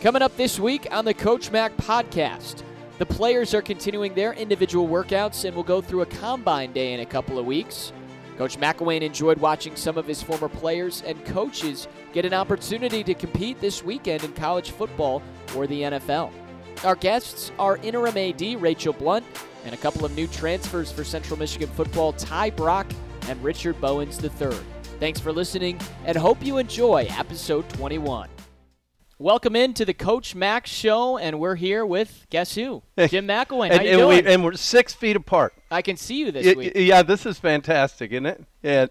Coming up this week on the Coach Mac podcast, the players are continuing their individual workouts and will go through a combine day in a couple of weeks. Coach McElwain enjoyed watching some of his former players and coaches get an opportunity to compete this weekend in college football or the NFL. Our guests are interim AD Rachel Blunt and a couple of new transfers for Central Michigan football, Ty Brock and Richard Bowens III. Thanks for listening and hope you enjoy episode 21. Welcome into the Coach Max Show, and we're here with guess who? Jim McElwain. How and, you and doing? We, and we're six feet apart. I can see you this Y- week. yeah, this is fantastic, isn't it? And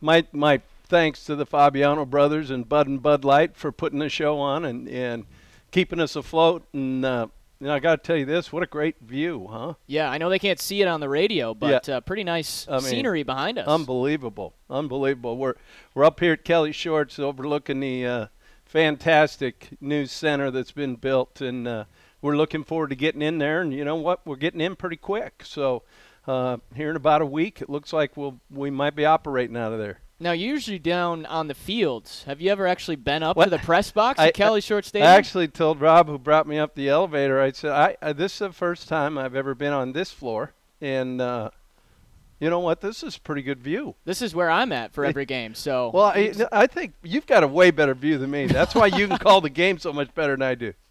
my my thanks to the Fabiano brothers and Bud and Bud Light for putting the show on and and keeping us afloat. And uh, you know, I got to tell you this: what a great view, huh? Yeah, I know they can't see it on the radio, but uh, pretty nice I mean, scenery behind us. Unbelievable, unbelievable. We're we're up here at Kelly Shorts, overlooking the uh, fantastic news center that's been built, and uh, we're looking forward to getting in there. And you know what? We're getting in pretty quick. So uh, here in about a week, it looks like we'll we might be operating out of there. now, usually down on the fields. Have you ever actually been up What? to the press box I- at Kelly Short Stadium? I actually told Rob, who brought me up the elevator, I said, I, I this is the first time I've ever been on this floor, and uh, you know what? This is a pretty good view. this is where I'm at for every game. So, Well, I, I think you've got a way better view than me. That's why you can call the game so much better than I do.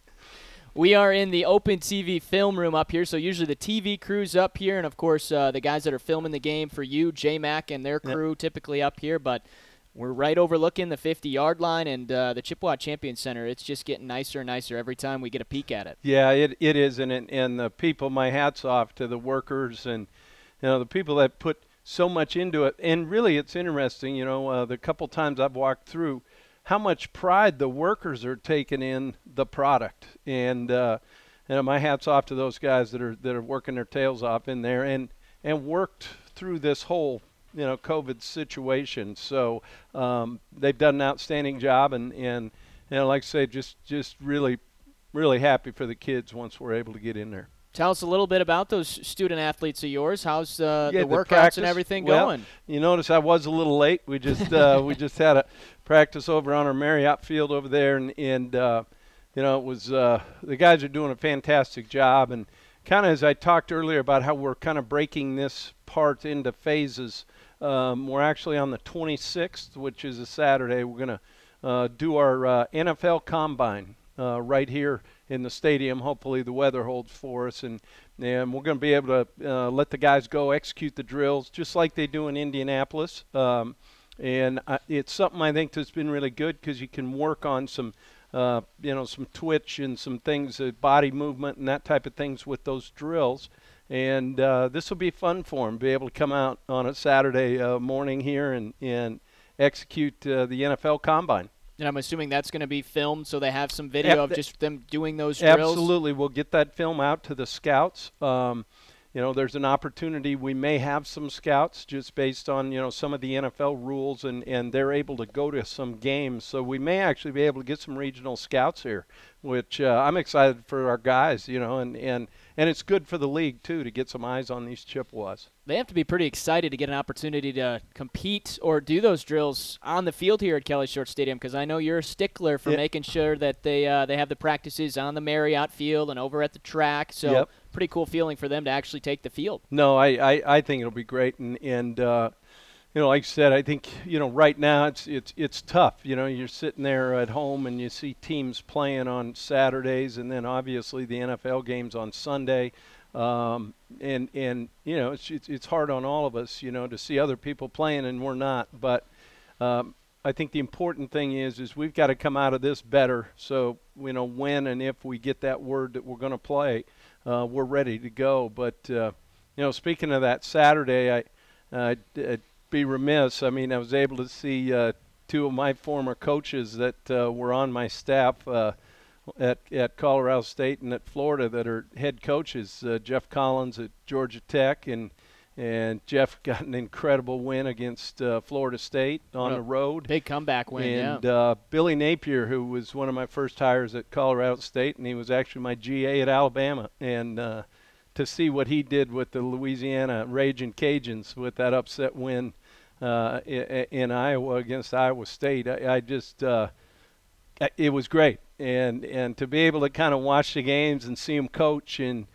We are in the open TV film room up here, so usually the TV crew's up here, and of course uh, the guys that are filming the game for you, J Mac and their Yep. crew, typically up here. But we're right overlooking the 50-yard line and uh, the Chippewa Champion Center. It's just getting nicer and nicer every time we get a peek at it. Yeah, it it is, and it, and the people, my hats off to the workers and you know the people that put so much into it. And really, it's interesting. You know, uh, the couple times I've walked through, how much pride the workers are taking in the product, and uh, you know, my hats off to those guys that are that are working their tails off in there and and worked through this whole you know COVID situation. So um, they've done an outstanding job, and and you know, like I say, just just really really happy for the kids once we're able to get in there. Tell us a little bit about those student athletes of yours. How's uh, Yeah, the the workouts practice- and everything well, going? You notice I was a little late. We just uh, we just had a practice over on our Marriott field over there, and and uh, you know it was uh, the guys are doing a fantastic job. And kind of as I talked earlier about how we're kind of breaking this part into phases. Um, we're actually on the 26th, which is a Saturday. We're gonna uh, do our uh, NFL Combine uh, right here in the stadium. Hopefully the weather holds for us, and and we're going to be able to uh, let the guys go execute the drills just like they do in Indianapolis. Um, and I, it's something I think that's been really good because you can work on some, uh, you know, some twitch and some things, uh, body movement and that type of things with those drills. And uh, this will be fun for them, be able to come out on a Saturday uh, morning here and and execute uh, the NFL Combine. And I'm assuming that's going to be filmed, so they have some video Yeah, of just them doing those drills. Absolutely, we'll get that film out to the scouts. Um, you know, there's an opportunity. We may have some scouts just based on you know some of the NFL rules, and and they're able to go to some games. So we may actually be able to get some regional scouts here, which uh, I'm excited for our guys. You know, and and and it's good for the league too to get some eyes on these Chippewas. they have to be pretty excited to get an opportunity to compete or do those drills on the field here at Kelly Short Stadium because I know you're a stickler for Yeah. making sure that they uh, they have the practices on the Marriott field and over at the track. So Yep. pretty cool feeling for them to actually take the field. No, I, I, I think it'll be great, and and uh, you know, like I said, I think you know right now it's it's it's tough. You know, you're sitting there at home and you see teams playing on Saturdays, and then obviously the NFL games on Sunday. Um, and and you know it's, it's it's hard on all of us, you know, to see other people playing and we're not. But um, I think the important thing is is we've got to come out of this better. So you know when and if we get that word that we're going to play, uh, we're ready to go. But uh, you know, speaking of that Saturday, I uh, I'd be remiss. I mean, I was able to see uh, two of my former coaches that uh, were on my staff uh, at at Colorado State and at Florida that are head coaches. Uh, Geoff Collins at Georgia Tech and and Geoff got an incredible win against uh, Florida State on the road. Big comeback win, and yeah. uh, Billy Napier, who was one of my first hires at Colorado State, and he was actually my GA at Alabama. And uh, to see what he did with the Louisiana Raging Cajuns with that upset win uh, in, in Iowa against Iowa State, I, I just uh, it was great. and and to be able to kind of watch the games and see them coach and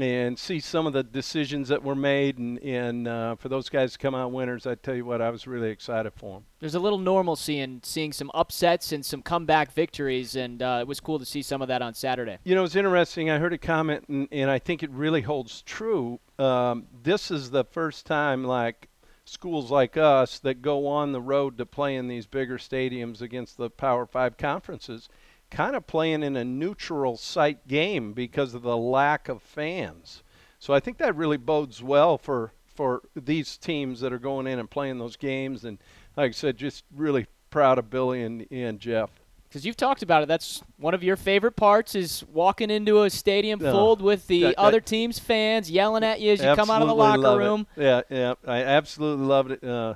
and see some of the decisions that were made and, and uh, for those guys to come out winners i tell you what i was really excited for them there's a little normalcy in seeing some upsets and some comeback victories and uh, it was cool to see some of that on saturday. You know it's interesting i heard a comment and, and i think it really holds true. Um, this is the first time like schools like us that go on the road to play in these bigger stadiums against the Power Five conferences, kind of playing in a neutral site game because of the lack of fans. So I think that really bodes well for for these teams that are going in and playing those games. And like I said, just really proud of Billy and, and Geoff because you've talked about it. That's one of your favorite parts is walking into a stadium no, filled with the that, that, other team's fans yelling at you as you come out of the locker room. It. Yeah, yeah, I absolutely loved it. Uh,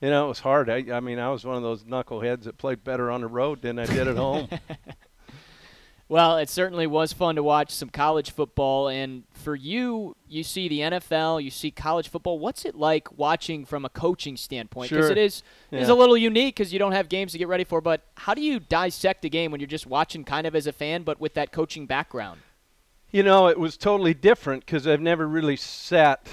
you know, it was hard. I, I mean, I was one of those knuckleheads that played better on the road than I did at home. Well, it certainly was fun to watch some college football. And for you, you see the NFL, you see college football. What's it like watching from a coaching standpoint? Because sure. it is yeah. is a little unique because you don't have games to get ready for. But how do you dissect a game when you're just watching kind of as a fan, but with that coaching background? You know, it was totally different because I've never really sat,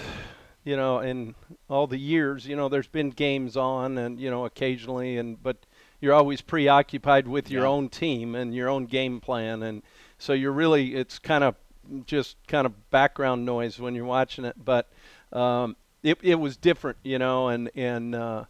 you know, in all the years. You know, there's been games on and, you know, occasionally, and but – you're always preoccupied with your yeah. own team and your own game plan, and so you're really it's kind of just kind of background noise when you're watching it. But um, it it was different, you know, and and uh,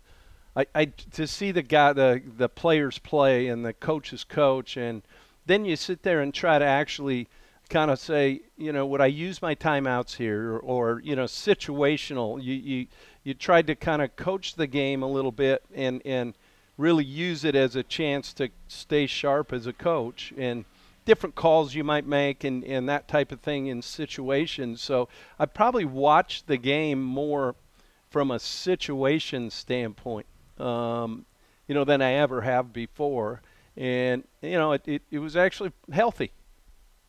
I, I to see the guy the the players play and the coaches coach, and then you sit there and try to actually kind of say, you know, would I use my timeouts here, or, or you know, situational. You you you tried to kind of coach the game a little bit and and really use it as a chance to stay sharp as a coach and different calls you might make and, and that type of thing in situations. So I probably watched the game more from a situation standpoint, um, you know, than I ever have before. And, you know, it, it, it was actually healthy.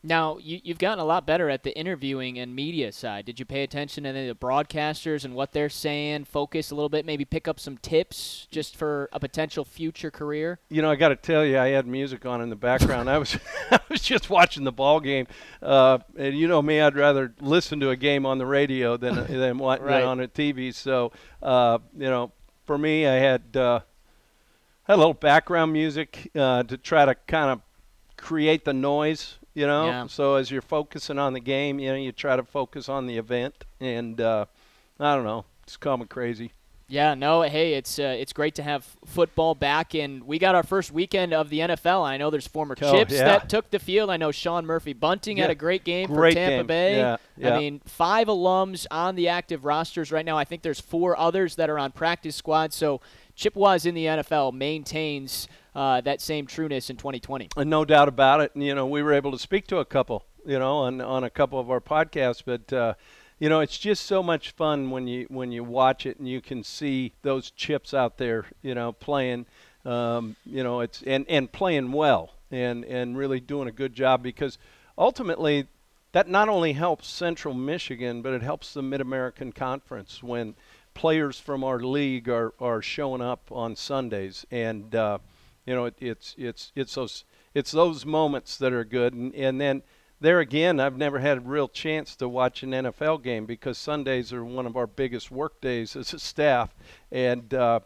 Now, you, have gotten a lot better at the interviewing and media side. Did you pay attention to any of the broadcasters and what they're saying? Focus a little bit, maybe pick up some tips just for a potential future career? You know, I got to tell you, I had music on in the background. I was I was just watching the ball game. Uh, and you know me, I'd rather listen to a game on the radio than, than, what, right. than on a TV. So, uh, you know, for me, I had, uh, had a little background music uh, to try to kind of create the noise you know. Yeah. So as you're focusing on the game, you know, you try to focus on the event, and uh, I don't know, it's common crazy. Yeah, no, hey, it's uh, it's great to have football back, and we got our first weekend of the NFL. I know there's former oh, Chips yeah. that took the field. I know Sean Murphy Bunting yeah. had a great game great for Tampa game. Bay. Yeah, yeah. I mean, five alums on the active rosters right now. I think there's four others that are on practice squad. So Chippewas in the NFL maintains uh, that same trueness in 2020. And no doubt about it. And, you know, we were able to speak to a couple, you know, on, on a couple of our podcasts. But, uh, you know, it's just so much fun when you when you watch it and you can see those chips out there, you know, playing, um, you know, it's and, and playing well and, and really doing a good job because ultimately that not only helps Central Michigan, but it helps the Mid American Conference when players from our league are, are showing up on Sundays. And, uh, you know, it, it's it's it's those it's those moments that are good, and, and then there again, I've never had a real chance to watch an NFL game because Sundays are one of our biggest work days as a staff, and uh,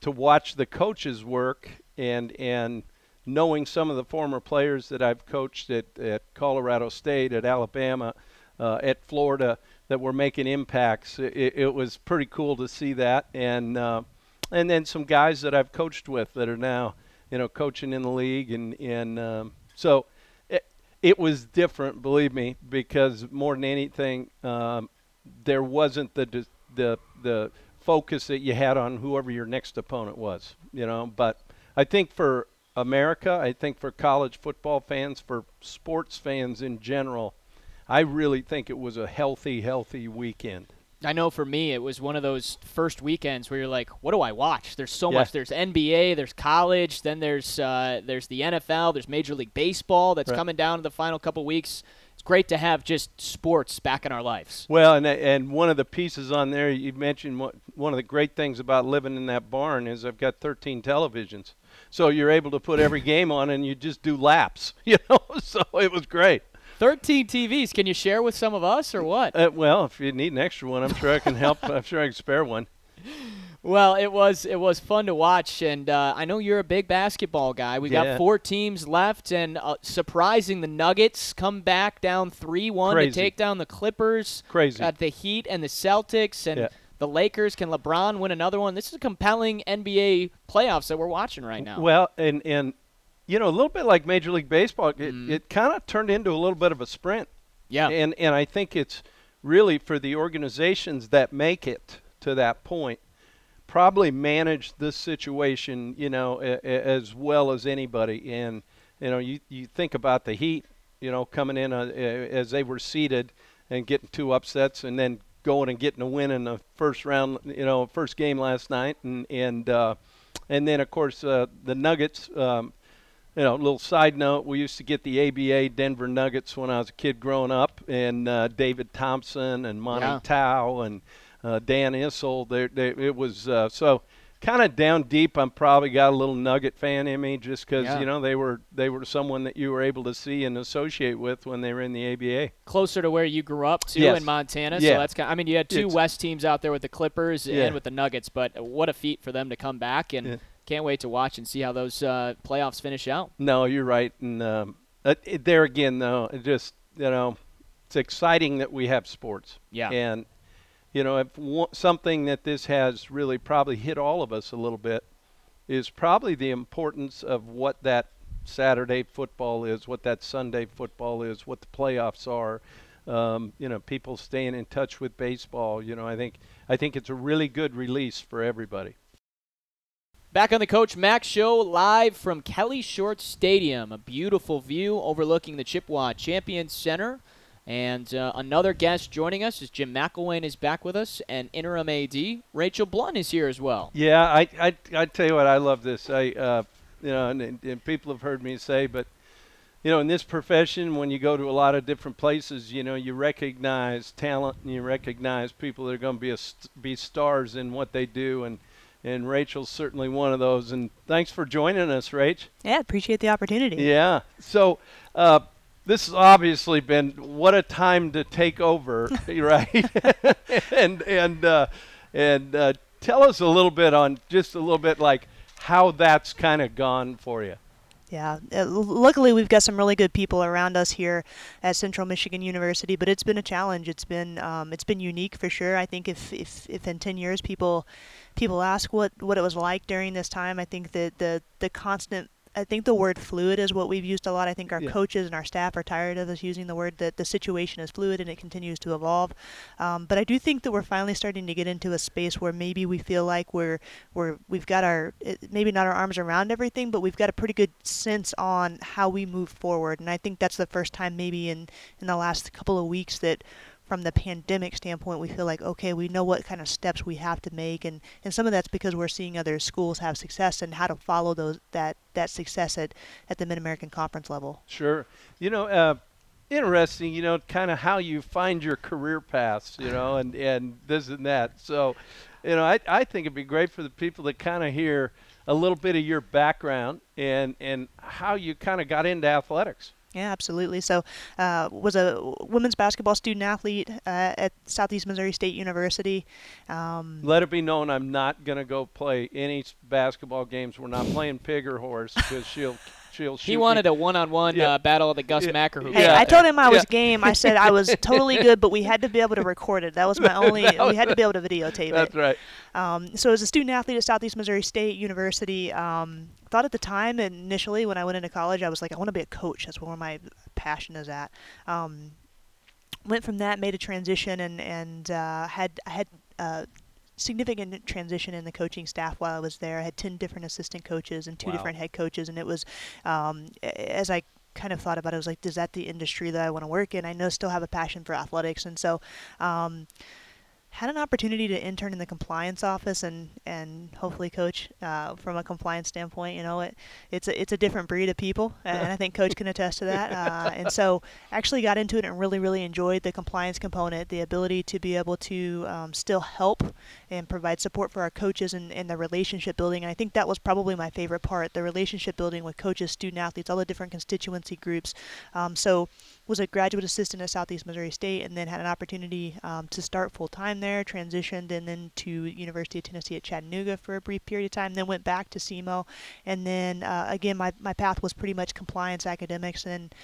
to watch the coaches work and and knowing some of the former players that I've coached at, at Colorado State, at Alabama, uh, at Florida that were making impacts, it, it, was pretty cool to see that, and uh, and then some guys that I've coached with that are now you know, coaching in the league, and and um, so it, it was different, believe me, because more than anything, um, there wasn't the the the focus that you had on whoever your next opponent was, you know. But I think for America, I think for college football fans, for sports fans in general, I really think it was a healthy, healthy weekend. I know for me, it was one of those first weekends where you're like, "What do I watch?" There's so yeah. much. There's NBA, there's college, then there's uh, there's the NFL, there's Major League Baseball that's right. coming down in the final couple weeks. It's great to have just sports back in our lives. Well, and and one of the pieces on there you mentioned one of the great things about living in that barn is I've got 13 televisions. so you're able to put every game on and you just do laps. You know, so it was great. 13 TVs. Can you share with some of us or what? Uh, well, if you need an extra one, I'm sure I can help. I'm sure I can spare one. Well, it was it was fun to watch, and uh, I know you're a big basketball guy. We Yeah. got four teams left, and uh, surprising, the Nuggets come back down three one to take down the Clippers. Crazy. Got the Heat and the Celtics, and Yeah. the Lakers. Can LeBron win another one? This is a compelling NBA playoffs that we're watching right now. Well, and and you know, a little bit like Major League Baseball, it, Mm. it kind of turned into a little bit of a sprint. yeah, And and I think it's really for the organizations that make it to that point, probably manage this situation, you know, a, a, as well as anybody. And you know, you you think about the Heat, you know, coming in uh, as they were seeded and getting two upsets, and then going and getting a win in the first round, you know, first game last night, and and uh, and then of course uh, the Nuggets. Um, you know, a little side note, we used to get the ABA Denver Nuggets when I was a kid growing up, and uh, David Thompson and Monte Yeah. Towe and uh, Dan Issel. They, they, it was uh, so kind of down deep. I'm probably got a little Nugget fan in me just because Yeah. you know they were they were someone that you were able to see and associate with when they were in the ABA. closer to where you grew up too Yes. in Montana. Yeah. So that's kind. I mean, you had two It's- West teams out there with the Clippers Yeah. and with the Nuggets, but what a feat for them to come back and. Can't wait to watch and see how those uh, playoffs finish out. No, you're right, and um, uh, it, there again though, it just you know, it's exciting that we have sports. Yeah. And you know, if something that this has really probably hit all of us a little bit is probably the importance of what that Saturday football is, what that Sunday football is, what the playoffs are. Um, you know, people staying in touch with baseball. You know, I think I think it's a really good release for everybody. Back on the Coach Max Show, live from Kelly Short Stadium. A beautiful view overlooking the Chippewa Champions Center. And uh, another guest joining us is Jim McElwain is back with us, and interim AD Rachel Blunt is here as well. Yeah, I, I, I tell you what, I love this. I, uh, you know, and, and, people have heard me say, but you know, in this profession, when you go to a lot of different places, you know, you recognize talent and you recognize people that are going to be a be stars in what they do, and and Rachel's certainly one of those. And thanks for joining us, Rach. Yeah, appreciate the opportunity. Yeah. So. Uh, this has obviously been what a time to take over, right? and and uh, and uh, tell us a little bit on just a little bit like how that's kind of gone for you. Yeah. Uh, luckily, we've got some really good people around us here at Central Michigan University, but it's been a challenge. It's been um, it's been unique for sure. I think if, if, if in 10 years people people ask what, what it was like during this time, I think that the the constant I think the word fluid is what we've used a lot. I think our Yeah. coaches and our staff are tired of us using the word that the situation is fluid and it continues to evolve. Um, but I do think that we're finally starting to get into a space where maybe we feel like we're we're we've got our maybe not our arms around everything, but we've got a pretty good sense on how we move forward. And I think that's the first time maybe in in the last couple of weeks that from the pandemic standpoint, we feel like okay, we know what kind of steps we have to make, and, and some of that's because we're seeing other schools have success and how to follow those that that success at, at the Mid American Conference level. Sure. You know, uh, interesting. You know, kind of how you find your career paths. You know, and and this and that. So, you know, I I think it'd be great for the people to kind of hear a little bit of your background and and how you kind of got into athletics. Yeah, absolutely. So, uh, was a women's basketball student athlete uh, at Southeast Missouri State University. Um, Let it be known I'm not going to go play any basketball games. We're not playing pig or horse because she'll she'll shoot He me. wanted a one-on-one Yeah. uh, battle of the Gus Yeah. Macker who Hey, Yeah. I told him I was Yeah. game. I said I was totally good, but we had to be able to record it. That was my only. That we had to be able to videotape That's it. right. Um, so as a student athlete at Southeast Missouri State University, um, thought at the time initially when I went into college, I was like, I want to be a coach. That's where my passion is at. Um, went from that, made a transition, and and uh, had I had. Uh, significant transition in the coaching staff while I was there. I had 10 different assistant coaches and two Wow. different head coaches and it was um, as I kind of thought about it, I was like, is that the industry that I want to work in? I know still have a passion for athletics and so um, had an opportunity to intern in the compliance office and and hopefully coach uh, from a compliance standpoint. You know, it it's a it's a different breed of people, and I think coach can attest to that. Uh, and so actually got into it and really really enjoyed the compliance component, the ability to be able to um, still help and provide support for our coaches and, and the relationship building. And I think that was probably my favorite part, the relationship building with coaches, student athletes, all the different constituency groups. Um, so was a graduate assistant at Southeast Missouri State, and then had an opportunity um, to start full time there. Transitioned and then to University of Tennessee at Chattanooga for a brief period of time. Then went back to SEMO, and then uh, again my, my path was pretty much compliance academics, and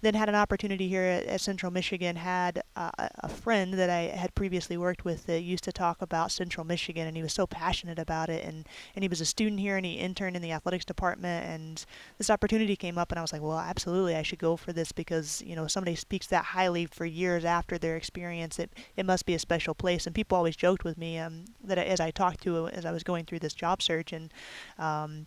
then had an opportunity here at, at Central Michigan. Had uh, a friend that I had previously worked with that used to talk about Central Michigan, and he was so passionate about it, and and he was a student here, and he interned in the athletics department, and this opportunity came up, and I was like, well, absolutely, I should go for this because you know somebody speaks that highly for years after their experience, it, it must be a special place. And people always joked with me um, that as I talked to as I was going through this job search and um,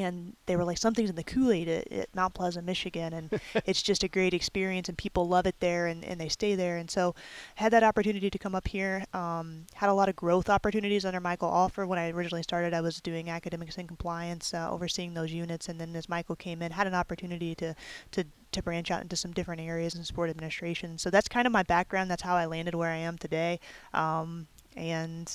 and they were like something's in the kool-aid at, at mount pleasant michigan and it's just a great experience and people love it there and, and they stay there and so had that opportunity to come up here um, had a lot of growth opportunities under michael Alford. When i originally started i was doing academics and compliance uh, overseeing those units and then as michael came in had an opportunity to to to branch out into some different areas in sport administration. So that's kind of my background. That's how i landed where i am today. Um, and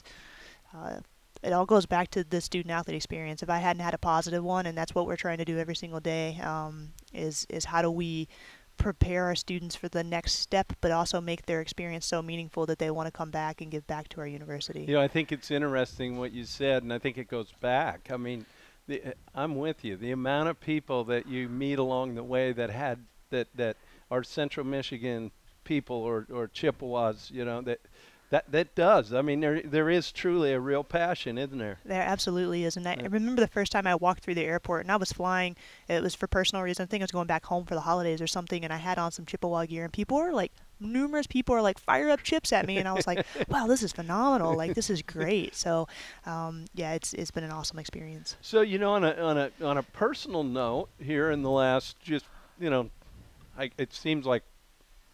uh, it all goes back to the student athlete experience. If I hadn't had a positive one, and that's what we're trying to do every single day, um, is is how do we prepare our students for the next step, but also make their experience so meaningful that they want to come back and give back to our university. You know, I think it's interesting what you said, and I think it goes back. I mean, the, I'm with you. The amount of people that you meet along the way that had that that are Central Michigan people or or Chippewas, you know, that that that does. I mean, there there is truly a real passion, isn't there? There absolutely is. And I, I remember the first time I walked through the airport, and I was flying. It was for personal reasons. I think I was going back home for the holidays or something, and I had on some Chippewa gear, and people were like, numerous people are like fire up chips at me, and I was like, wow, this is phenomenal. Like this is great. So, um, yeah, it's it's been an awesome experience. So you know, on a on a on a personal note, here in the last just you know, I, it seems like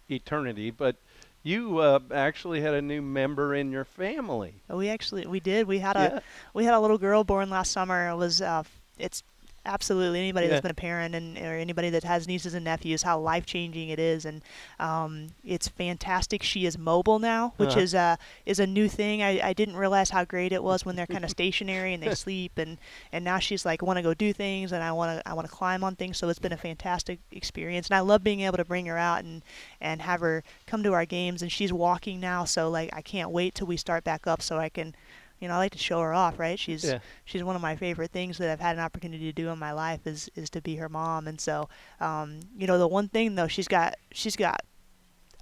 eternity, but you uh, actually had a new member in your family. We actually we did. We had a yeah. we had a little girl born last summer. It was uh, it's absolutely. Anybody yeah. that's been a parent and or anybody that has nieces and nephews how life changing it is. And um, it's fantastic. She is mobile now which uh-huh. is a is a new thing. I, I didn't realize how great it was when they're kind of stationary and they sleep. And and now she's like want to go do things and I want to I want to climb on things. So it's been a fantastic experience. And I love being able to bring her out and and have her come to our games. And she's walking now. So like I can't wait till we start back up so I can you know, I like to show her off, right? She's yeah. she's one of my favorite things that I've had an opportunity to do in my life is is to be her mom. And so, um, you know, the one thing though, she's got she's got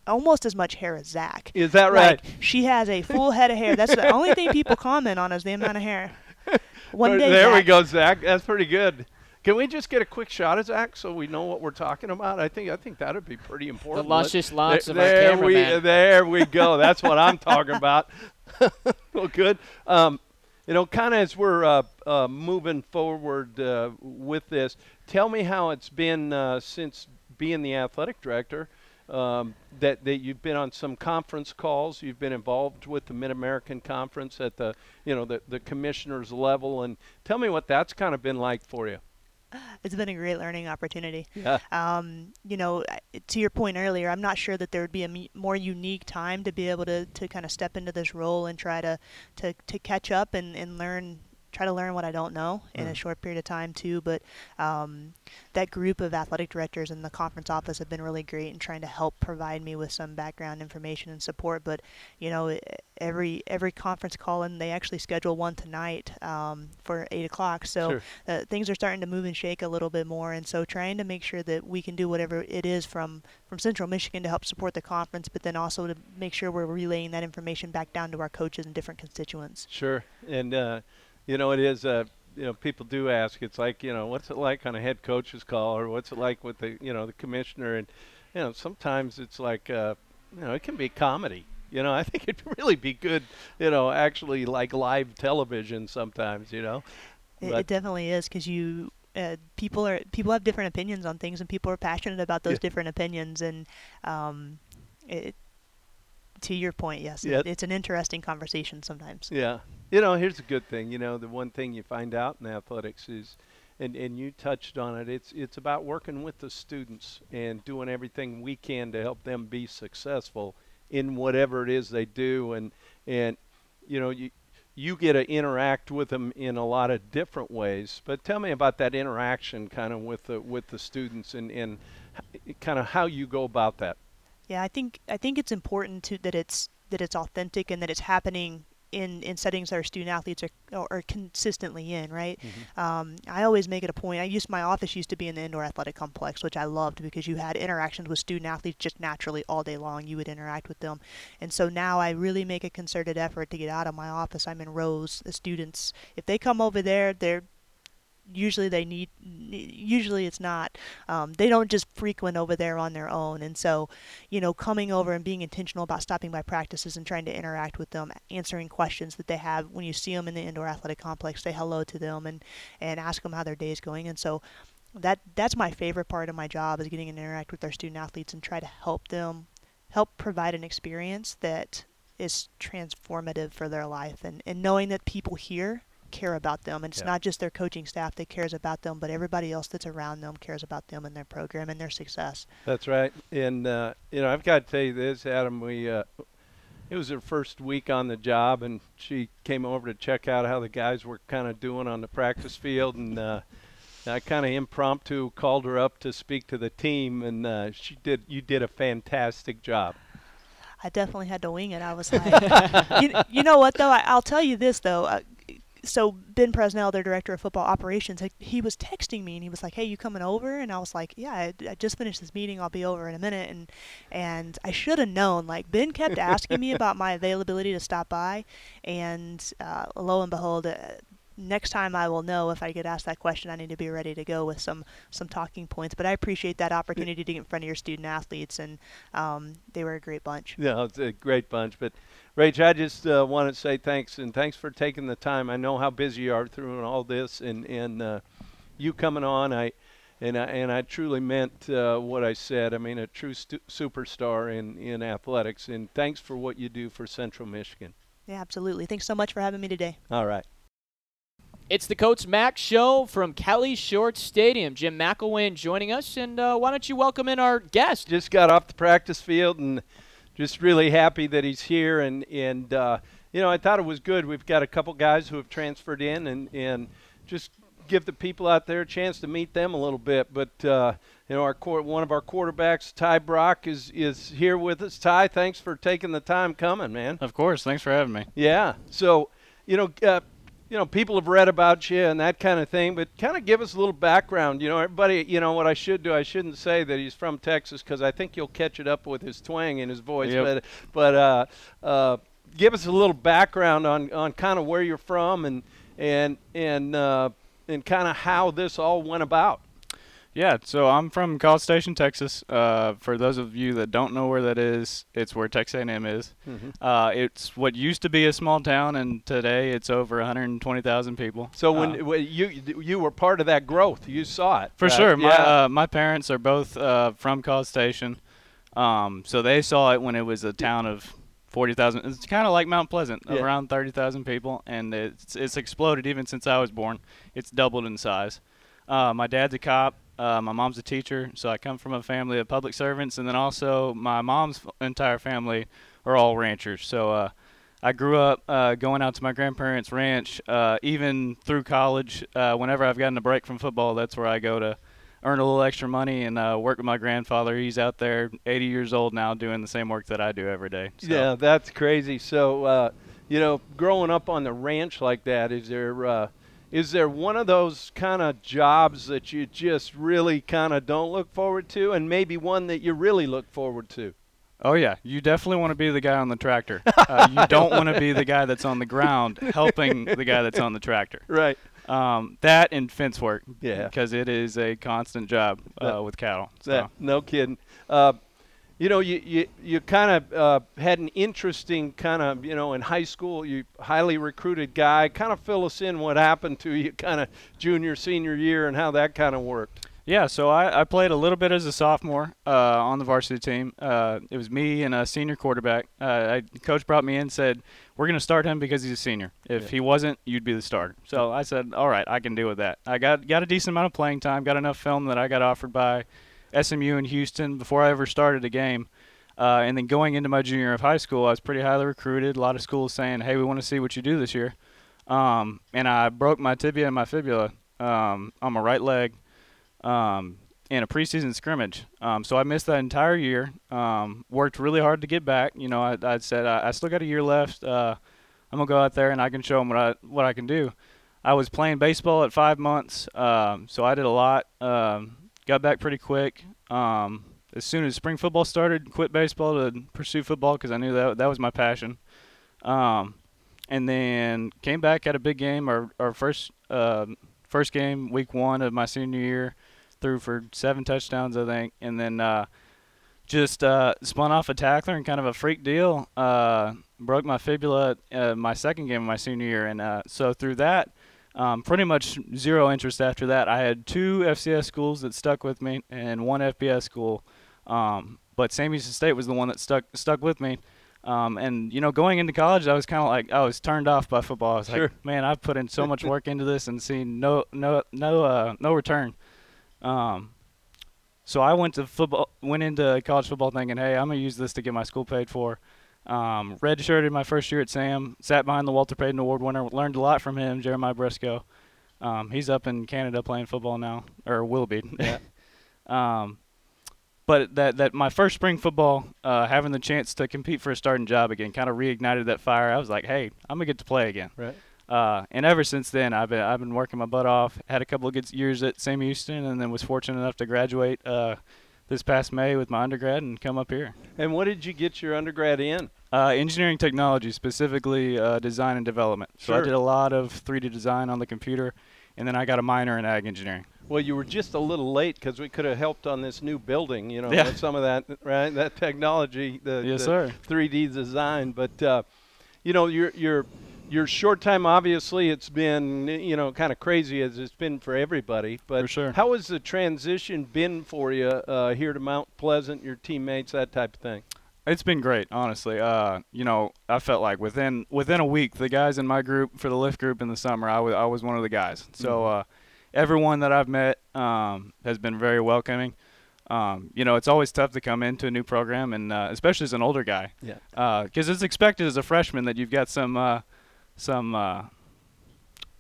almost as much hair as Zach. Is that right? Like, she has a full head of hair. That's the only thing people comment on is the amount of hair. One day. There Zach, we go, Zach. That's pretty good. Can we just get a quick shot of Zach so we know what we're talking about? I think I think that'd be pretty important. The luscious locks there, of our cameraman. We, there we go. That's what I'm talking about. well, good. Um, you know, kind of as we're uh, uh, moving forward uh, with this, tell me how it's been uh, since being the athletic director. Um, that, that you've been on some conference calls, you've been involved with the Mid American Conference at the you know the the commissioners level, and tell me what that's kind of been like for you it's been a great learning opportunity. Yeah. Um, you know, to your point earlier, I'm not sure that there would be a more unique time to be able to, to kind of step into this role and try to, to, to catch up and, and learn try to learn what I don't know in mm. a short period of time too. But um, that group of athletic directors in the conference office have been really great in trying to help provide me with some background information and support. But you know, every every conference call in, they actually schedule one tonight um, for eight o'clock. So sure. uh, things are starting to move and shake a little bit more. And so trying to make sure that we can do whatever it is from from Central Michigan to help support the conference, but then also to make sure we're relaying that information back down to our coaches and different constituents. Sure, and. Uh, you know, it is. Uh, you know, people do ask. It's like, you know, what's it like on a head coach's call, or what's it like with the, you know, the commissioner? And you know, sometimes it's like, uh, you know, it can be comedy. You know, I think it'd really be good, you know, actually like live television sometimes. You know, it, it definitely is because you uh, people are people have different opinions on things, and people are passionate about those yeah. different opinions, and um, it To your point, yes, Yeah. it, it's an interesting conversation sometimes. Yeah. You know, here's a good thing. You know, the one thing you find out in athletics is, and, and you touched on it, it's, it's about working with the students and doing everything we can to help them be successful in whatever it is they do. And, and you know, you, you get to interact with them in a lot of different ways. But tell me about that interaction kind of with the, with the students and, and kind of how you go about that. Yeah, I think I think it's important to that it's that it's authentic and that it's happening in, in settings that our student athletes are, are consistently in, right? Mm-hmm. Um, I always make it a point. I used my office used to be in the indoor athletic complex, which I loved because you had interactions with student athletes just naturally all day long. You would interact with them, and so now I really make a concerted effort to get out of my office. I'm in Rose. The students, if they come over there, they're usually they need usually it's not um, they don't just frequent over there on their own. And so you know coming over and being intentional about stopping by practices and trying to interact with them answering questions that they have. When you see them in the indoor athletic complex say hello to them and and ask them how their day is going. And so that that's my favorite part of my job is getting to interact with our student athletes and try to help them help provide an experience that is transformative for their life. And, and knowing that people here care about them. And it's Yeah. not just their coaching staff that cares about them, but everybody else that's around them cares about them and their program and their success. That's right. And uh, you know, I've got to tell you this, Adam. We uh, it was her first week on the job, and she came over to check out how the guys were kind of doing on the practice field, and uh, I kind of impromptu called her up to speak to the team, and uh, she did. You did a fantastic job. I definitely had to wing it. I was like, you, you know what though? I, I'll tell you this though. Uh, so Ben Presnell, their director of football operations, he was texting me and he was like, "Hey, you coming over?" And I was like, "Yeah, I, I just finished this meeting. I'll be over in a minute." And and I should have known. Like Ben kept asking me about my availability to stop by, and uh, lo and behold. Uh, Next time I will know if I get asked that question. I need to be ready to go with some some talking points. But I appreciate that opportunity to get in front of your student athletes, and um, they were a great bunch. Yeah, it's a great bunch. But Rach, I just uh, want to say thanks and thanks for taking the time. I know how busy you are through all this, and and uh, you coming on, I and I and I truly meant uh, what I said. I mean, a true stu- superstar in in athletics. And thanks for what you do for Central Michigan. Yeah, absolutely. Thanks so much for having me today. All right. It's the Coach Mac Show from Kelly Short Stadium. Jim McElwain joining us, and uh, why don't you welcome in our guest? Just got off the practice field and just really happy that he's here. And and uh, you know, I thought it was good. We've got a couple guys who have transferred in, and and just give the people out there a chance to meet them a little bit. But uh, you know, our quar- one of our quarterbacks, Ty Brock, is is here with us. Ty, thanks for taking the time coming, man. Of course. Thanks for having me. Yeah. So, you know, uh, you know, people have read about you and that kind of thing, but kind of give us a little background. You know, everybody, you know, what I should do, I shouldn't say that he's from Texas because I think you'll catch it up with his twang in his voice. Yep. But, but uh, uh, give us a little background on, on kind of where you're from and and and uh, and kind of how this all went about. Yeah, so I'm from College Station, Texas. Uh, for those of you that don't know where that is, it's where Texas A&M is. Mhm. Uh, it's what used to be a small town, and today it's over 120,000 people. So Uh, when, when you you were part of that growth, you saw it For right? sure. My Yeah. uh, my parents are both uh, from College Station, um, so they saw it when it was a town of forty thousand. It's kind of like Mount Pleasant, Yeah. around thirty thousand people, and it's it's exploded even since I was born. It's doubled in size. Uh, my dad's a cop. Uh, my mom's a teacher, so I come from a family of public servants, and then also my mom's entire family are all ranchers. So uh, I grew up uh, going out to my grandparents' ranch, uh, even through college. Uh, whenever I've gotten a break from football, that's where I go to earn a little extra money and uh, work with my grandfather. He's out there, 80 years old now, doing the same work that I do every day. So. Yeah, that's crazy. So, you know, growing up on the ranch like that, is there is there one of those kind of jobs that you just really kind of don't look forward to, and maybe one that you really look forward to? Oh yeah, you definitely want to be the guy on the tractor. Uh, you don't want to be the guy that's on the ground helping the guy that's on the tractor. Right. Um, that and fence work. Yeah. Because it is a constant job uh, That- with cattle. So. That, no kidding. Uh, you know, you you, you kind of uh, had an interesting kind of, you know, in high school, you highly recruited guy. Kind of fill us in what happened to you, kind of junior, senior year, and how that kind of worked. Yeah, so I, I played a little bit as a sophomore uh, on the varsity team. Uh, it was me and a senior quarterback. Uh, I, coach brought me in and said, We're going to start him because he's a senior. If Yeah. he wasn't, you'd be the starter. So I said, All right, I can deal with that. I got, got a decent amount of playing time, got enough film that I got offered by SMU in Houston before I ever started a game. Uh, and then going into my junior year of high school, I was pretty highly recruited. A lot of schools saying, Hey, we want to see what you do this year. Um, and I broke my tibia and my fibula um, on my right leg um, in a preseason scrimmage. Um, so I missed that entire year. Um, worked really hard to get back. You know, I, I said I, I still got a year left. Uh, I'm gonna go out there and I can show them what I what I can do. I was playing baseball at five months, um, so I did a lot. Um, got back pretty quick. Um, as soon as spring football started, quit baseball to pursue football because I knew that that was my passion. Um, and then came back at a big game, our our first uh, first game, week one of my senior year threw for seven touchdowns, I think, and then uh, just uh, spun off a tackler and kind of a freak deal. Uh, broke my fibula uh, my second game of my senior year, and uh, so through that, um, pretty much zero interest after that. I had two FCS schools that stuck with me, and one FBS school, um, but Sam Houston State was the one that stuck stuck with me. Um, and you know, going into college, I was kind of like I was turned off by football. I was Sure. like, man, I've put in so much work into this and seen no no no uh, no return. Um, so I went to football, went into college football thinking, hey, I'm gonna use this to get my school paid for. Um, redshirted my first year at Sam, sat behind the Walter Payton Award winner, learned a lot from him, Jeremiah Briscoe. Um, he's up in Canada playing football now, or will be. Yeah. um, but that that my first spring football, uh, having the chance to compete for a starting job again, kind of reignited that fire. I was like, hey, I'm gonna get to play again. Right. Uh, and ever since then, I've been I've been working my butt off. Had a couple of good years at Sam Houston, and then was fortunate enough to graduate uh, this past May with my undergrad and come up here. And what did you get your undergrad in? Uh, engineering technology, specifically uh, design and development. So I did a lot of 3D design on the computer, and then I got a minor in ag engineering. Well, you were just a little late because we could have helped on this new building. You know, Yeah. with some of that, right? That technology, the, Yes, the sir. 3D design. But uh, you know, your your your short time, obviously, it's been you know kind of crazy as it's been for everybody. But For sure. how has the transition been for you uh, here to Mount Pleasant, your teammates, that type of thing? It's been great, honestly. Uh, you know, I felt like within within a week, the guys in my group for the lift group in the summer, I was I was one of the guys. So uh, everyone that I've met um, has been very welcoming. Um, you know, it's always tough to come into a new program, and uh, especially as an older guy, Yeah. because it's expected as a freshman that you've got some uh, some uh,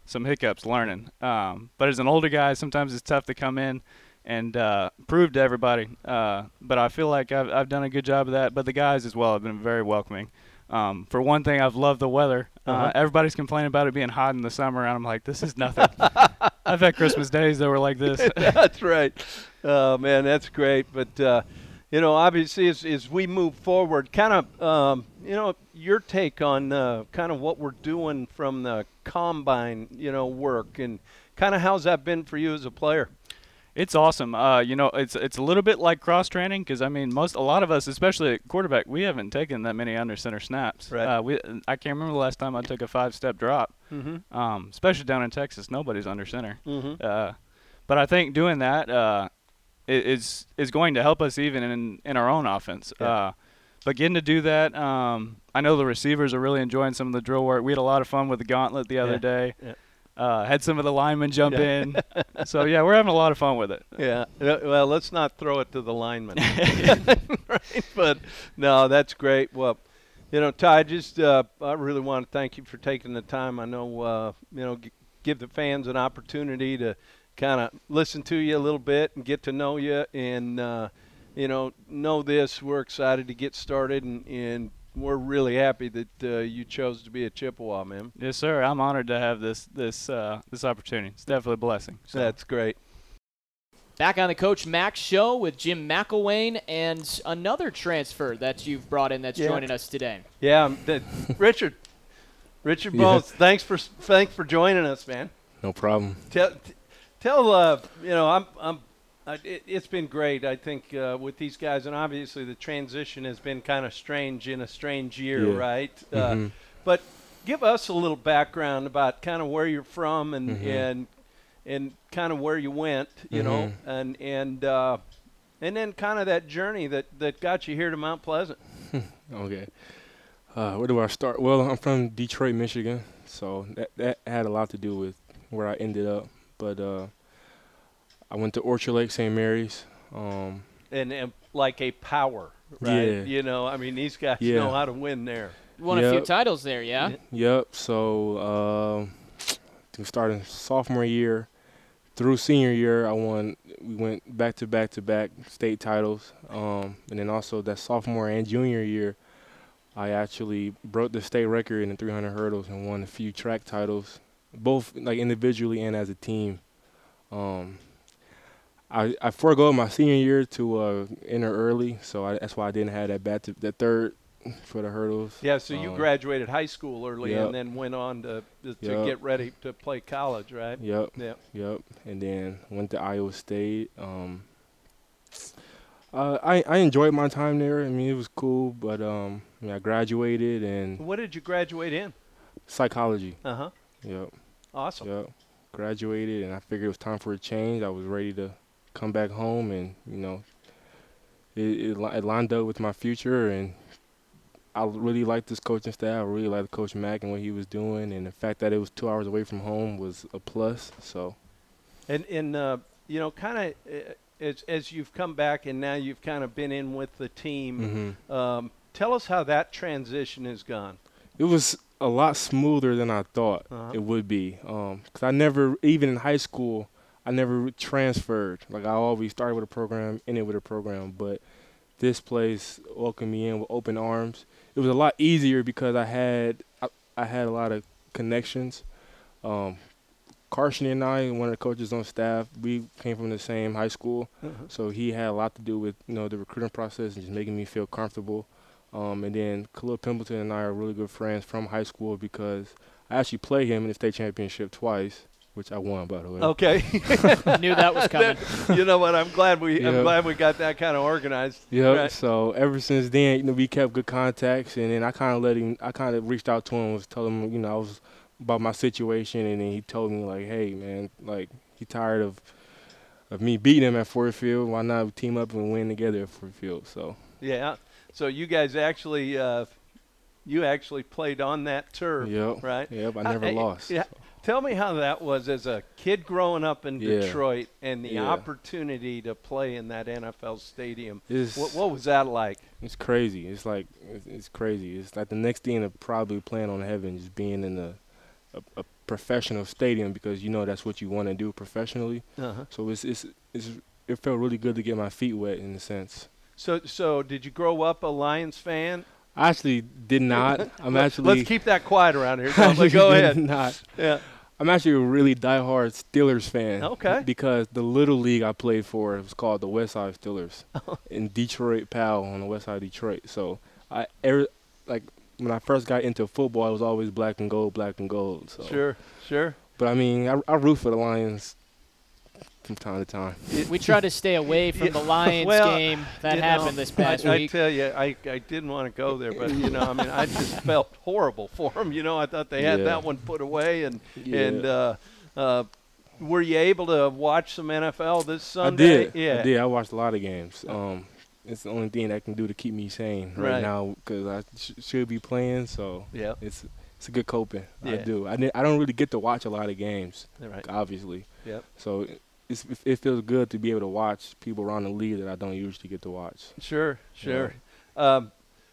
some hiccups learning. Um, but as an older guy, sometimes it's tough to come in and uh, prove to everybody. Uh, but I feel like I've, I've done a good job of that. But the guys as well have been very welcoming. Um, for one thing, I've loved the weather. uh Uh-huh. everybody's complaining about it being hot in the summer, and I'm like, this is nothing. I've had Christmas days that were like this. that's right. Oh man, that's great. But uh, you know, obviously, as, as we move forward, kind of, um, you know, your take on uh, kind of what we're doing from the combine, you know, work, and kind of how's that been for you as a player? It's awesome. Uh, you know, it's it's a little bit like cross training because I mean, most a lot of us, especially at quarterback, we haven't taken that many under center snaps. Right. Uh, we I can't remember the last time I took a five step drop. Mm-hmm. Um, especially down in Texas, nobody's under center. Mm-hmm. Uh, but I think doing that uh, is is going to help us even in in our own offense. Yeah. But getting to do that, um, I know the receivers are really enjoying some of the drill work. We had a lot of fun with the gauntlet the other Yeah. day. Yeah. Uh, had some of the linemen jump Yeah. in. so yeah, we're having a lot of fun with it. Yeah. Well, let's not throw it to the linemen. right? But no, that's great. Well, you know, Ty, just uh, I really want to thank you for taking the time. I know, uh, you know, g- give the fans an opportunity to kind of listen to you a little bit and get to know you, and uh, you know, know this. We're excited to get started, and, and we're really happy that uh, you chose to be a Chippewa, man. Yes, sir. I'm honored to have this this uh, this opportunity. It's definitely a blessing. So. That's great. Back on the Coach Max show with Jim McElwain and another transfer that you've brought in that's Yeah. joining us today. Yeah, um, that, Richard. Richard Yeah. Thanks for thanks for joining us, man. No problem. Tell, t- tell uh, you know, I'm, I'm, uh, it, it's been great. I think uh, with these guys, and obviously the transition has been kind of strange in a strange year, Yeah. right? Uh, Mhm. but give us a little background about kind of where you're from and Mhm. and and kind of where you went, you know, Mhm. and and uh, and then kind of that journey that that got you here to Mount Pleasant. Okay. Uh, where do I start? Well, I'm from Detroit, Michigan, so that that had a lot to do with where I ended up. But uh, I went to Orchard Lake St. Mary's. Um, and, and like a power, right? Yeah. You know, I mean, these guys Yeah. know how to win there. Won a few titles there, yeah? Yeah. Yep. So um, to starting sophomore year through senior year, I won. We went back to back to back state titles, um, and then also that sophomore and junior year, I actually broke the state record in the 300 hurdles and won a few track titles, both like individually and as a team. Um, I I forego my senior year to uh, enter early, so I, that's why I didn't have that bat to that third for the hurdles. Yeah, so you Um, graduated high school early yep. and then went on to to Yep. get ready to play college, right? Yep. Yeah. Yep. And then went to Iowa State. Um, uh, I I enjoyed my time there. I mean, it was cool, but um, I, mean, I graduated and What did you graduate in? psychology. Uh huh. Yep. Awesome. Yep. Graduated, and I figured it was time for a change. I was ready to come back home, and you know, it it, it lined up with my future, and I really liked this coaching staff. I really liked Coach Mack and what he was doing, and the fact that it was two hours away from home was a plus. So. And and uh, you know, kind of uh, as as you've come back and now you've kind of been in with the team. mhm. Um, tell us how that transition has gone. It was a lot smoother than I thought Uh-huh. it would be. Um 'cause I never, even in high school, I never transferred. Like I always started with a program, ended with a program. But this place welcomed me in with open arms. It was a lot easier because I had I, I had a lot of connections. Um, Carson and I, one of the coaches on staff, we came from the same high school. So he had a lot to do with you know the recruiting process and just making me feel comfortable. Um, and then Kalil Pimpleton and I are really good friends from high school because I actually played him in the state championship twice, which I won by the way. Okay. Knew that was coming. you know what? I'm glad we I'm glad we got that kind of organized. Yep. Right. So ever since then, you know, we kept good contacts, and then I kind of let him. I kind of reached out to him, was telling him, you know, I was about my situation, and then he told me like, hey, man, like he tired of of me beating him at Ford Field. Why not team up and win together at Ford Field? So Yeah. So you guys actually uh, you actually played on that turf, yep, right? yep. I never hey, lost. yeah. Tell me how that was as a kid growing up in Yeah. Detroit and the Yeah. opportunity to play in that NFL stadium. What, what was that like? It's crazy. It's like it's, it's crazy. It's like the next thing to probably playing on heaven, just being in a, a, a professional stadium because you know that's what you want to do professionally. Uh-huh. So it's it's it's it felt really good to get my feet wet in a sense. So so did you grow up a Lions fan? I actually did not. I'm actually Let's keep that quiet around here. I Tom, actually but go ahead. Not. Yeah. I'm actually a really diehard Steelers fan. Okay. Because the little league I played for was called the West Side Steelers oh. in Detroit, Powell, on the west side of Detroit. So I, every, like, when I first got into football, I was always black and gold, black and gold. So. Sure. Sure. But I mean, I, I root for the Lions from time to time. We try to stay away from Yeah, the Lions well, game that You know, happened this past I, I tell you, I, I didn't want to go there, but you know, I mean, I just felt horrible for them. You know, I thought they had Yeah. that one put away, and Yeah. and uh, uh, were you able to watch some NFL this Sunday? I did. Yeah. I did. I watched a lot of games. Um, it's the only thing I can do to keep me sane right, Right. now because I sh- should be playing. So Yeah. it's it's a good coping. I do. I, I don't really get to watch a lot of games, Right. obviously. Yep. So it's, it feels good to be able to watch people around the league that I don't usually get to watch. Sure. Sure. Um,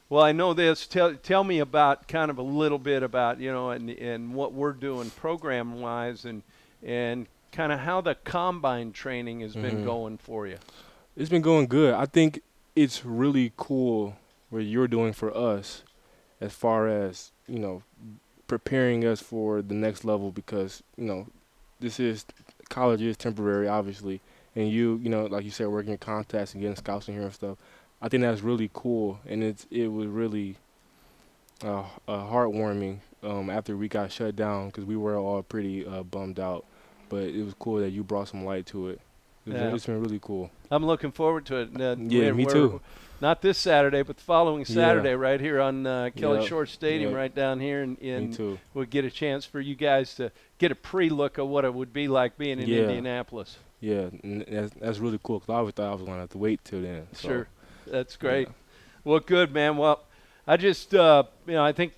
well, I know this. Tell tell me about kind of a little bit about you know and and what we're doing program wise and and kind of how the combine training has been Mhm. going for you. It's been going good. I think it's really cool what you're doing for us as far as, you know, preparing us for the next level because, you know, this is college is temporary obviously and you, you know, like you said working in contacts and getting scouts in here and stuff. I think that's really cool and it's it was really uh, uh heartwarming um after we got shut down cuz we were all pretty uh, bummed out. But it was cool that you brought some light to it. It's, Yeah. it's been really cool. I'm looking forward to it. Uh, Yeah, me too. Not this Saturday, but the following Yeah. Saturday, right here on uh, Kelly Yep. Shorts Stadium, Yep. right down here, and, Me and too. we'll get a chance for you guys to get a pre-look of what it would be like being in Yeah. Indianapolis. Yeah, that's, that's really cool because I always thought I was going to have to wait till then. So, Sure, that's great. yeah. Well, good man. Well, I just uh, you know I think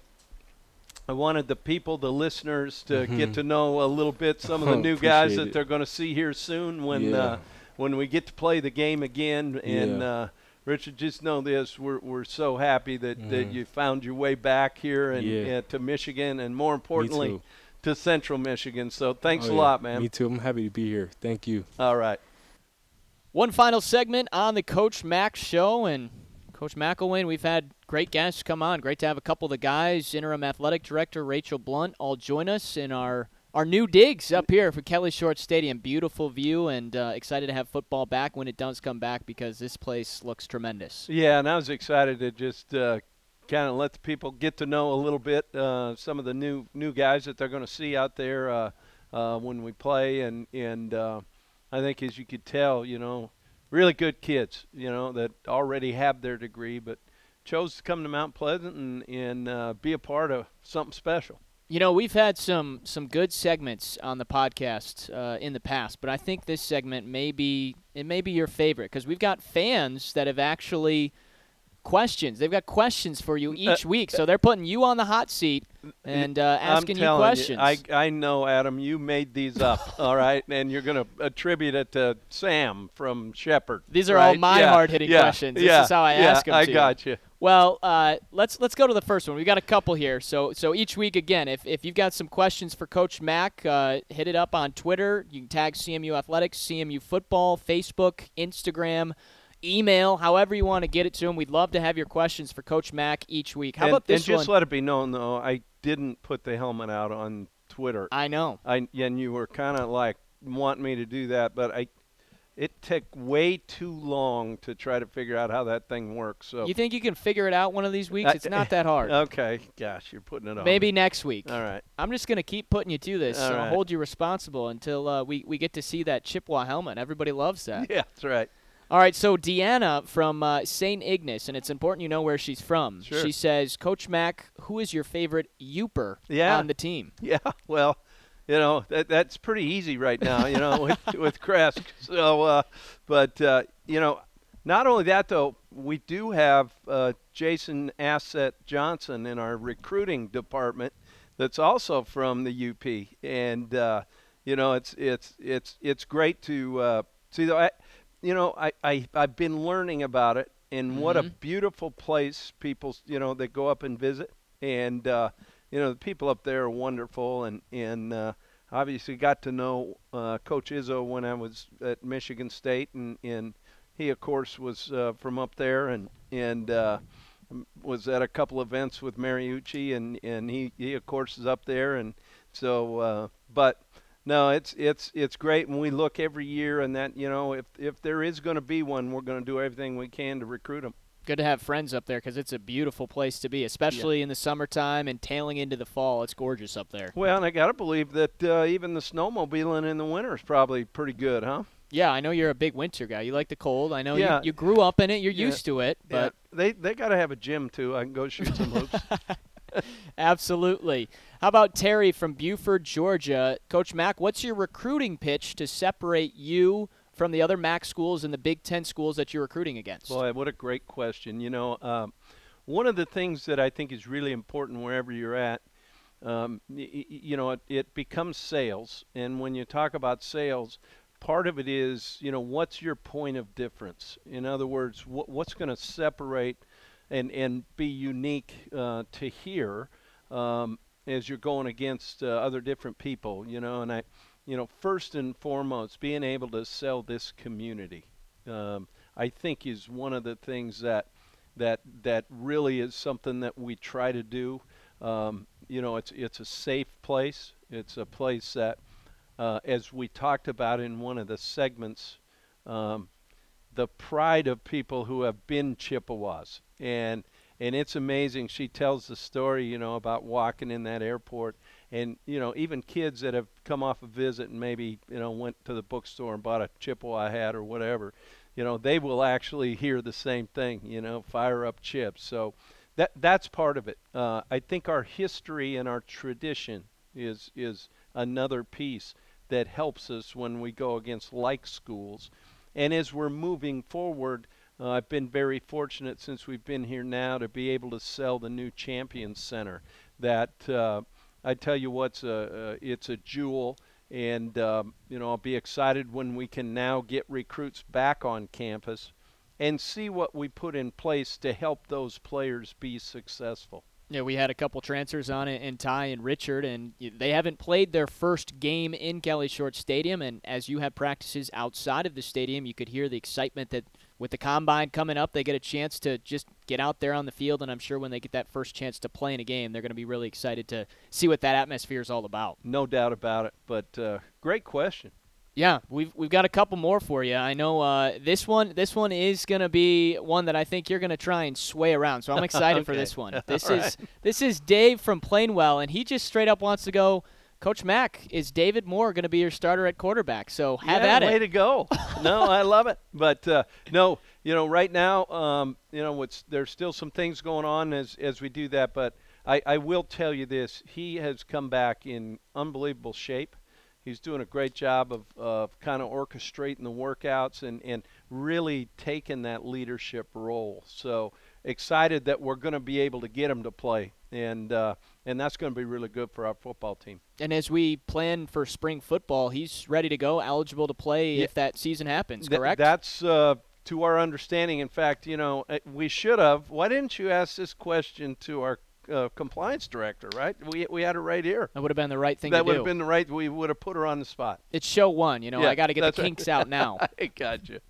I wanted the people, the listeners, to get Mhm. to know a little bit some of the new guys that it. they're going to see here soon when Yeah. uh, when we get to play the game again. And Yeah. uh, Richard, just know this: we're we're so happy that, that Mhm. you found your way back here and Yeah. uh, to Michigan, and more importantly to Central Michigan. So thanks Oh, a yeah. lot, man. Me too. I'm happy to be here. Thank you. All right. One final segment on the Coach Mac show, and Coach McElwain, we've had great guests come on. Great to have a couple of the guys, interim athletic director Rachel Blunt, all join us in our our new digs up here for Kelly Shorts Stadium. Beautiful view, and uh, excited to have football back when it does come back because this place looks tremendous. Yeah, and I was excited to just uh, kind of let the people get to know a little bit uh, some of the new new guys that they're going to see out there uh, uh, when we play, and and uh, I think as you could tell, you know, really good kids, you know, that already have their degree, but chose to come to Mount Pleasant and and be a part of something special. You know, we've had some some good segments on the podcast uh, in the past, but I think this segment may be it may be your favorite because we've got fans that have actually questions. They've got questions for you each week, so they're putting you on the hot seat and uh, asking I'm you questions. I, I know, Adam, you made these up, all right, and you're going to attribute it to Sam from Shepherd. These are all my Yeah, hard-hitting yeah, questions. This yeah, is how I yeah, them. I to you. got you. Well, uh, let's let's go to the first one. We got a couple here. So so each week again, if if you've got some questions for Coach Mack, uh, hit it up on Twitter. You can tag CMU Athletics, CMU Football, Facebook, Instagram, email, however you want to get it to him. We'd love to have your questions for Coach Mack each week. How and, about this and just one? let it be known, though, I didn't put the helmet out on Twitter. I know. I and you were kind of like wanting me to do that, but I. It took way too long to try to figure out how that thing works. So You think you can figure it out one of these weeks? I- It's not that hard. okay, gosh, you're putting it on. Maybe next week. All right. I'm just gonna keep putting you to this. All so I'll hold you responsible until uh, we we get to see that Chippewa helmet. Everybody loves that. Yeah, that's right. All right, so Deanna from uh, St. Ignace, and it's important you know where she's from. Sure. She says, Coach Mack, who is your favorite Yooper Yeah. on the team? Yeah, well, you know that that's pretty easy right now, you know, with with Kresk. So, uh, but uh, you know, not only that though, we do have uh, Jason Asset Johnson in our recruiting department, that's also from the UP, and uh, you know, it's it's it's it's great to uh, see. Though, I, you know, I, I I've been learning about it, and what a Mhm. beautiful place people, you know, that go up and visit, and. Uh, you know the people up there are wonderful and and uh, obviously got to know uh, coach izzo when i was at michigan state and and he of course was uh, from up there and and uh, was at a couple events with mariucci and and he he of course is up there and so uh, but no it's it's it's great and we look every year and that you know if if there is going to be one we're going to do everything we can to recruit them Good to have friends up there because it's a beautiful place to be, especially in the summertime and tailing into the fall. It's gorgeous up there. well and i got to believe that uh, even the snowmobiling in the winter is probably pretty good huh Yeah, I know you're a big winter guy. You like the cold. I know Yeah. you, you grew up in it. You're Yeah. used to it, but yeah, they they got to have a gym too. I can go shoot some hoops. Absolutely. How about Terry from Buford, Georgia? Coach Mack, what's your recruiting pitch to separate you from the other MAC schools and the Big Ten schools that you're recruiting against? Boy, what a great question. You know, um, one of the things that I think is really important wherever you're at, um, y- you know, it, it becomes sales. And when you talk about sales, part of it is, you know, what's your point of difference? In other words, what, what's going to separate and, and be unique uh, to here um, as you're going against uh, other different people, you know, and I, you know, first and foremost, being able to sell this community. Um, I think is one of the things that that that really is something that we try to do. Um, you know, it's it's a safe place. It's a place that, uh, as we talked about in one of the segments, um, the pride of people who have been Chippewas, and and it's amazing. She tells the story, you know, about walking in that airport and you know even kids that have come off a visit and maybe you know went to the bookstore and bought a Chippewa hat or whatever, you know they will actually hear the same thing. You know, fire up chips. So that that's part of it. Uh, I think our history and our tradition is is another piece that helps us when we go against like schools. And as we're moving forward, uh, I've been very fortunate since we've been here now to be able to sell the new Champions Center. That uh, I tell you what's a, uh, it's a jewel, and um, you know I'll be excited when we can now get recruits back on campus and see what we put in place to help those players be successful. Yeah, we had a couple transfers on it, and Ty and Richard, and they haven't played their first game in Kelly Shorts Stadium. And as you have practices outside of the stadium, you could hear the excitement that with the combine coming up, they get a chance to just get out there on the field. And I'm sure when they get that first chance to play in a game, they're going to be really excited to see what that atmosphere is all about. No doubt about it. But uh, great question. Yeah, we've we've got a couple more for you. I know uh, this one this one is going to be one that I think you're going to try and sway around. So I'm excited okay. for this one. This All is right. this is Dave from Plainwell, and he just straight up wants to go. Coach Mack, is David Moore going to be your starter at quarterback? So have yeah, at way it. Way to go. no, I love it. But uh, no, you know, right now, um, you know, what's there's still some things going on as as we do that. But I, I will tell you this: he has come back in unbelievable shape. He's doing a great job of, of kind of orchestrating the workouts and, and really taking that leadership role. So excited that we're going to be able to get him to play, and uh, and that's going to be really good for our football team. And as we plan for spring football, he's ready to go, eligible to play Yeah. if that season happens. Th- Correct? that's uh, to our understanding. In fact, you know, uh, we should have. Why didn't you ask this question to our uh, compliance director? Right? We we had it right here. that would have been the right thing to do. that would have been the right. We would have put her on the spot. it's show one. You know, Yeah, I got to get the right. kinks out now. I got you.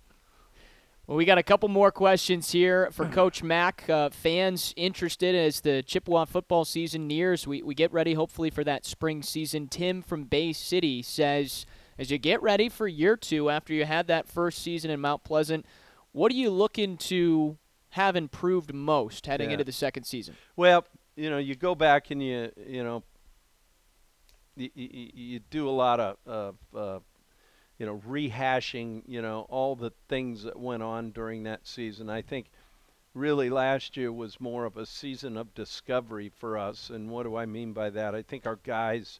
Well, we got a couple more questions here for Coach Mack. Uh, fans interested as the Chippewa football season nears. We, we get ready, hopefully, for that spring season. Tim from Bay City says, as you get ready for year two after you had that first season in Mount Pleasant, what are you looking to have improved most heading Yeah. into the second season? Well, you know, you go back and you you know you, you, you do a lot of, of uh, you know rehashing you know all the things that went on during that season. I think really last year was more of a season of discovery for us. And what do I mean by that? I think our guys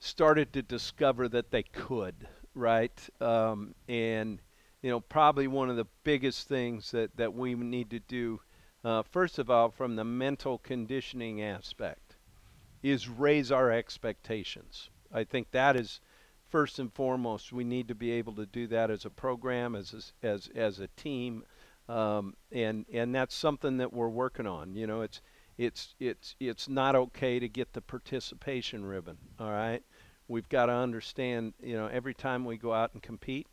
started to discover that they could, right? Um, and you know, probably one of the biggest things that that we need to do, uh, first of all, from the mental conditioning aspect, is raise our expectations. I think that is first and foremost. We need to be able to do that as a program, as a, as as a team, um, and and that's something that we're working on. You know, it's it's it's it's not okay to get the participation ribbon. All right, we've got to understand. You know, every time we go out and compete,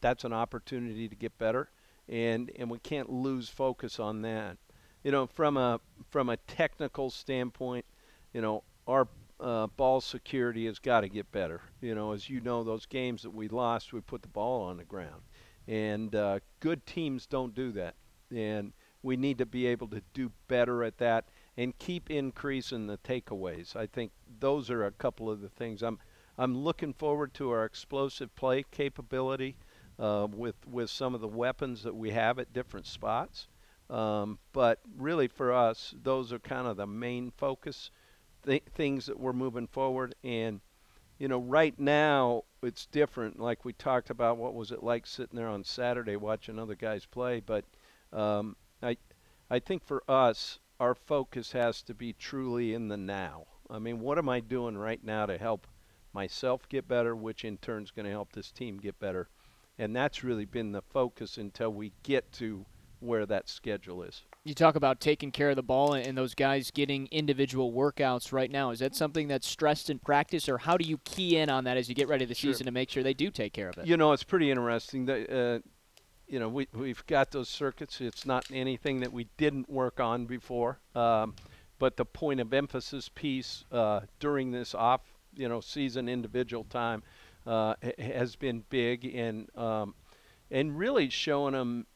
that's an opportunity to get better, and and we can't lose focus on that. You know, from a from a technical standpoint, you know, our uh, ball security has got to get better. You know, as you know, those games that we lost, we put the ball on the ground, and uh, good teams don't do that, and we need to be able to do better at that and keep increasing the takeaways. I think those are a couple of the things I'm I'm looking forward to our explosive play capability uh, with with some of the weapons that we have at different spots. Um, but really, for us, those are kind of the main focus th- things that we're moving forward. And you know, right now it's different. Like we talked about, what was it like sitting there on Saturday watching other guys play? But um, I I think for us, our focus has to be truly in the now. I mean, what am I doing right now to help myself get better, which in turn is going to help this team get better? And that's really been the focus until we get to where that schedule is. You talk about taking care of the ball and those guys getting individual workouts right now. Is that something that's stressed in practice, or how do you key in on that as you get ready the Sure. season to make sure they do take care of it? You know, it's pretty interesting. That, uh, you know, we we've got those circuits. It's not anything that we didn't work on before. Um, but the point of emphasis piece uh, during this off, you know, season individual time uh, has been big and um, and really showing them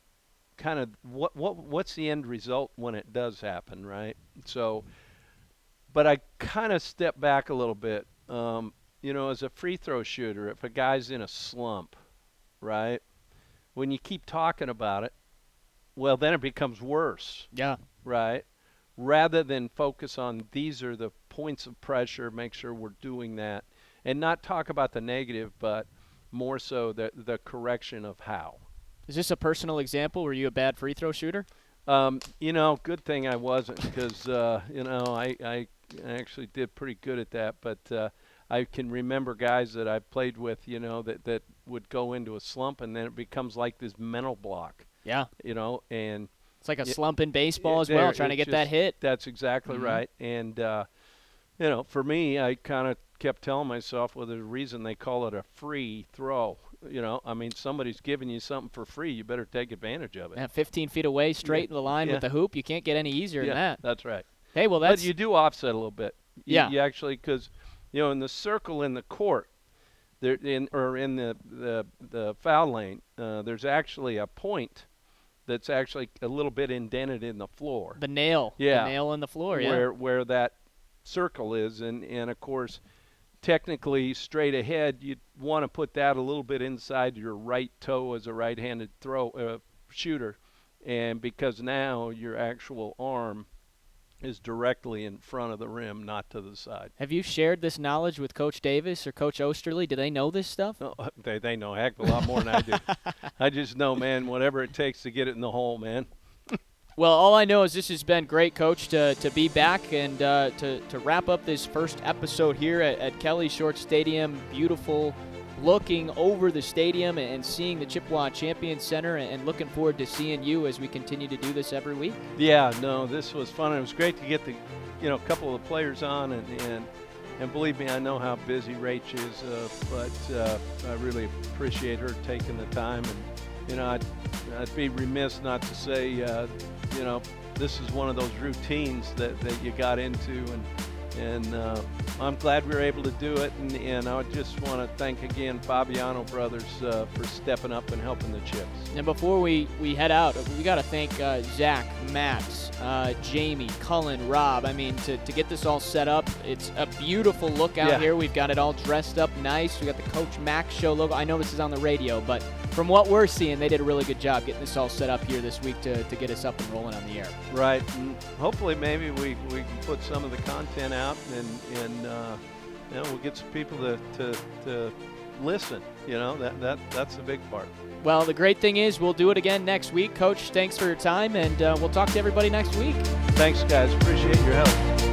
kind of what what what's the end result when it does happen, right? So but I kind of step back a little bit. Um, you know, as a free throw shooter, if a guy's in a slump, right? When you keep talking about it, well, then it becomes worse, Yeah. right? Rather than focus on these are the points of pressure, make sure we're doing that, and not talk about the negative, but more so the the correction of how. Is this a personal example? Were you a bad free throw shooter? Um, you know, good thing I wasn't because uh, you know I, I actually did pretty good at that. But uh, I can remember guys that I played with, you know, that that would go into a slump and then it becomes like this mental block, Yeah. you know, and It's like a Yeah. slump in baseball Yeah, as well, trying to it get that hit. that's exactly Mhm. right. And uh, you know, for me, I kind of kept telling myself, well, there's a reason they call it a free throw. You know, I mean, somebody's giving you something for free, you better take advantage of it. Yeah, 15 feet away, straight in the line Yeah. with the hoop. You can't get any easier yeah, than that. that's right. Hey, well, that's. but you do offset a little bit. You, Yeah. You actually, because you know, in the circle in the court, there in or in the the, the foul lane, uh, there's actually a point that's actually a little bit indented in the floor. the nail. Yeah. The nail in the floor, yeah. where where that circle is, and and of course, technically straight ahead, you'd want to put that a little bit inside your right toe as a right-handed throw uh, shooter, and because now your actual arm is directly in front of the rim, not to the side. Have you shared this knowledge with Coach Davis or Coach Oesterle? Do they know this stuff? Oh, they they know a heck of a lot more than I do. I just know, man, whatever it takes to get it in the hole, man. Well, all I know is this has been great, Coach, to, to be back and uh, to, to wrap up this first episode here at, at Kelly Shorts Stadium. Beautiful looking over the stadium and seeing the Chippewa Champion Center and looking forward to seeing you as we continue to do this every week. Yeah, no, this was fun. It was great to get the, you know, a couple of the players on, and and, and believe me, I know how busy Rach is, uh, but uh, I really appreciate her taking the time, and you know, I'd, I'd be remiss not to say, uh, you know, this is one of those routines that, that you got into, and and uh, I'm glad we were able to do it, and, and I just want to thank again Fabiano Brothers uh, for stepping up and helping the Chips. And before we, we head out, we got to thank uh, Zach, Max, uh, Jamie, Cullen, Rob. I mean, to, to get this all set up, it's a beautiful look out Yeah. here. We've got it all dressed up nice. We got the Coach Max Show logo. I know this is on the radio, but from what we're seeing, they did a really good job getting this all set up here this week to, to get us up and rolling on the air. Right. And hopefully, maybe we, we can put some of the content out and, and uh, you know, we'll get some people to, to, to listen. You know, that, that that's the big part. Well, the great thing is we'll do it again next week. Coach, thanks for your time, and uh, we'll talk to everybody next week. Thanks, guys. Appreciate your help.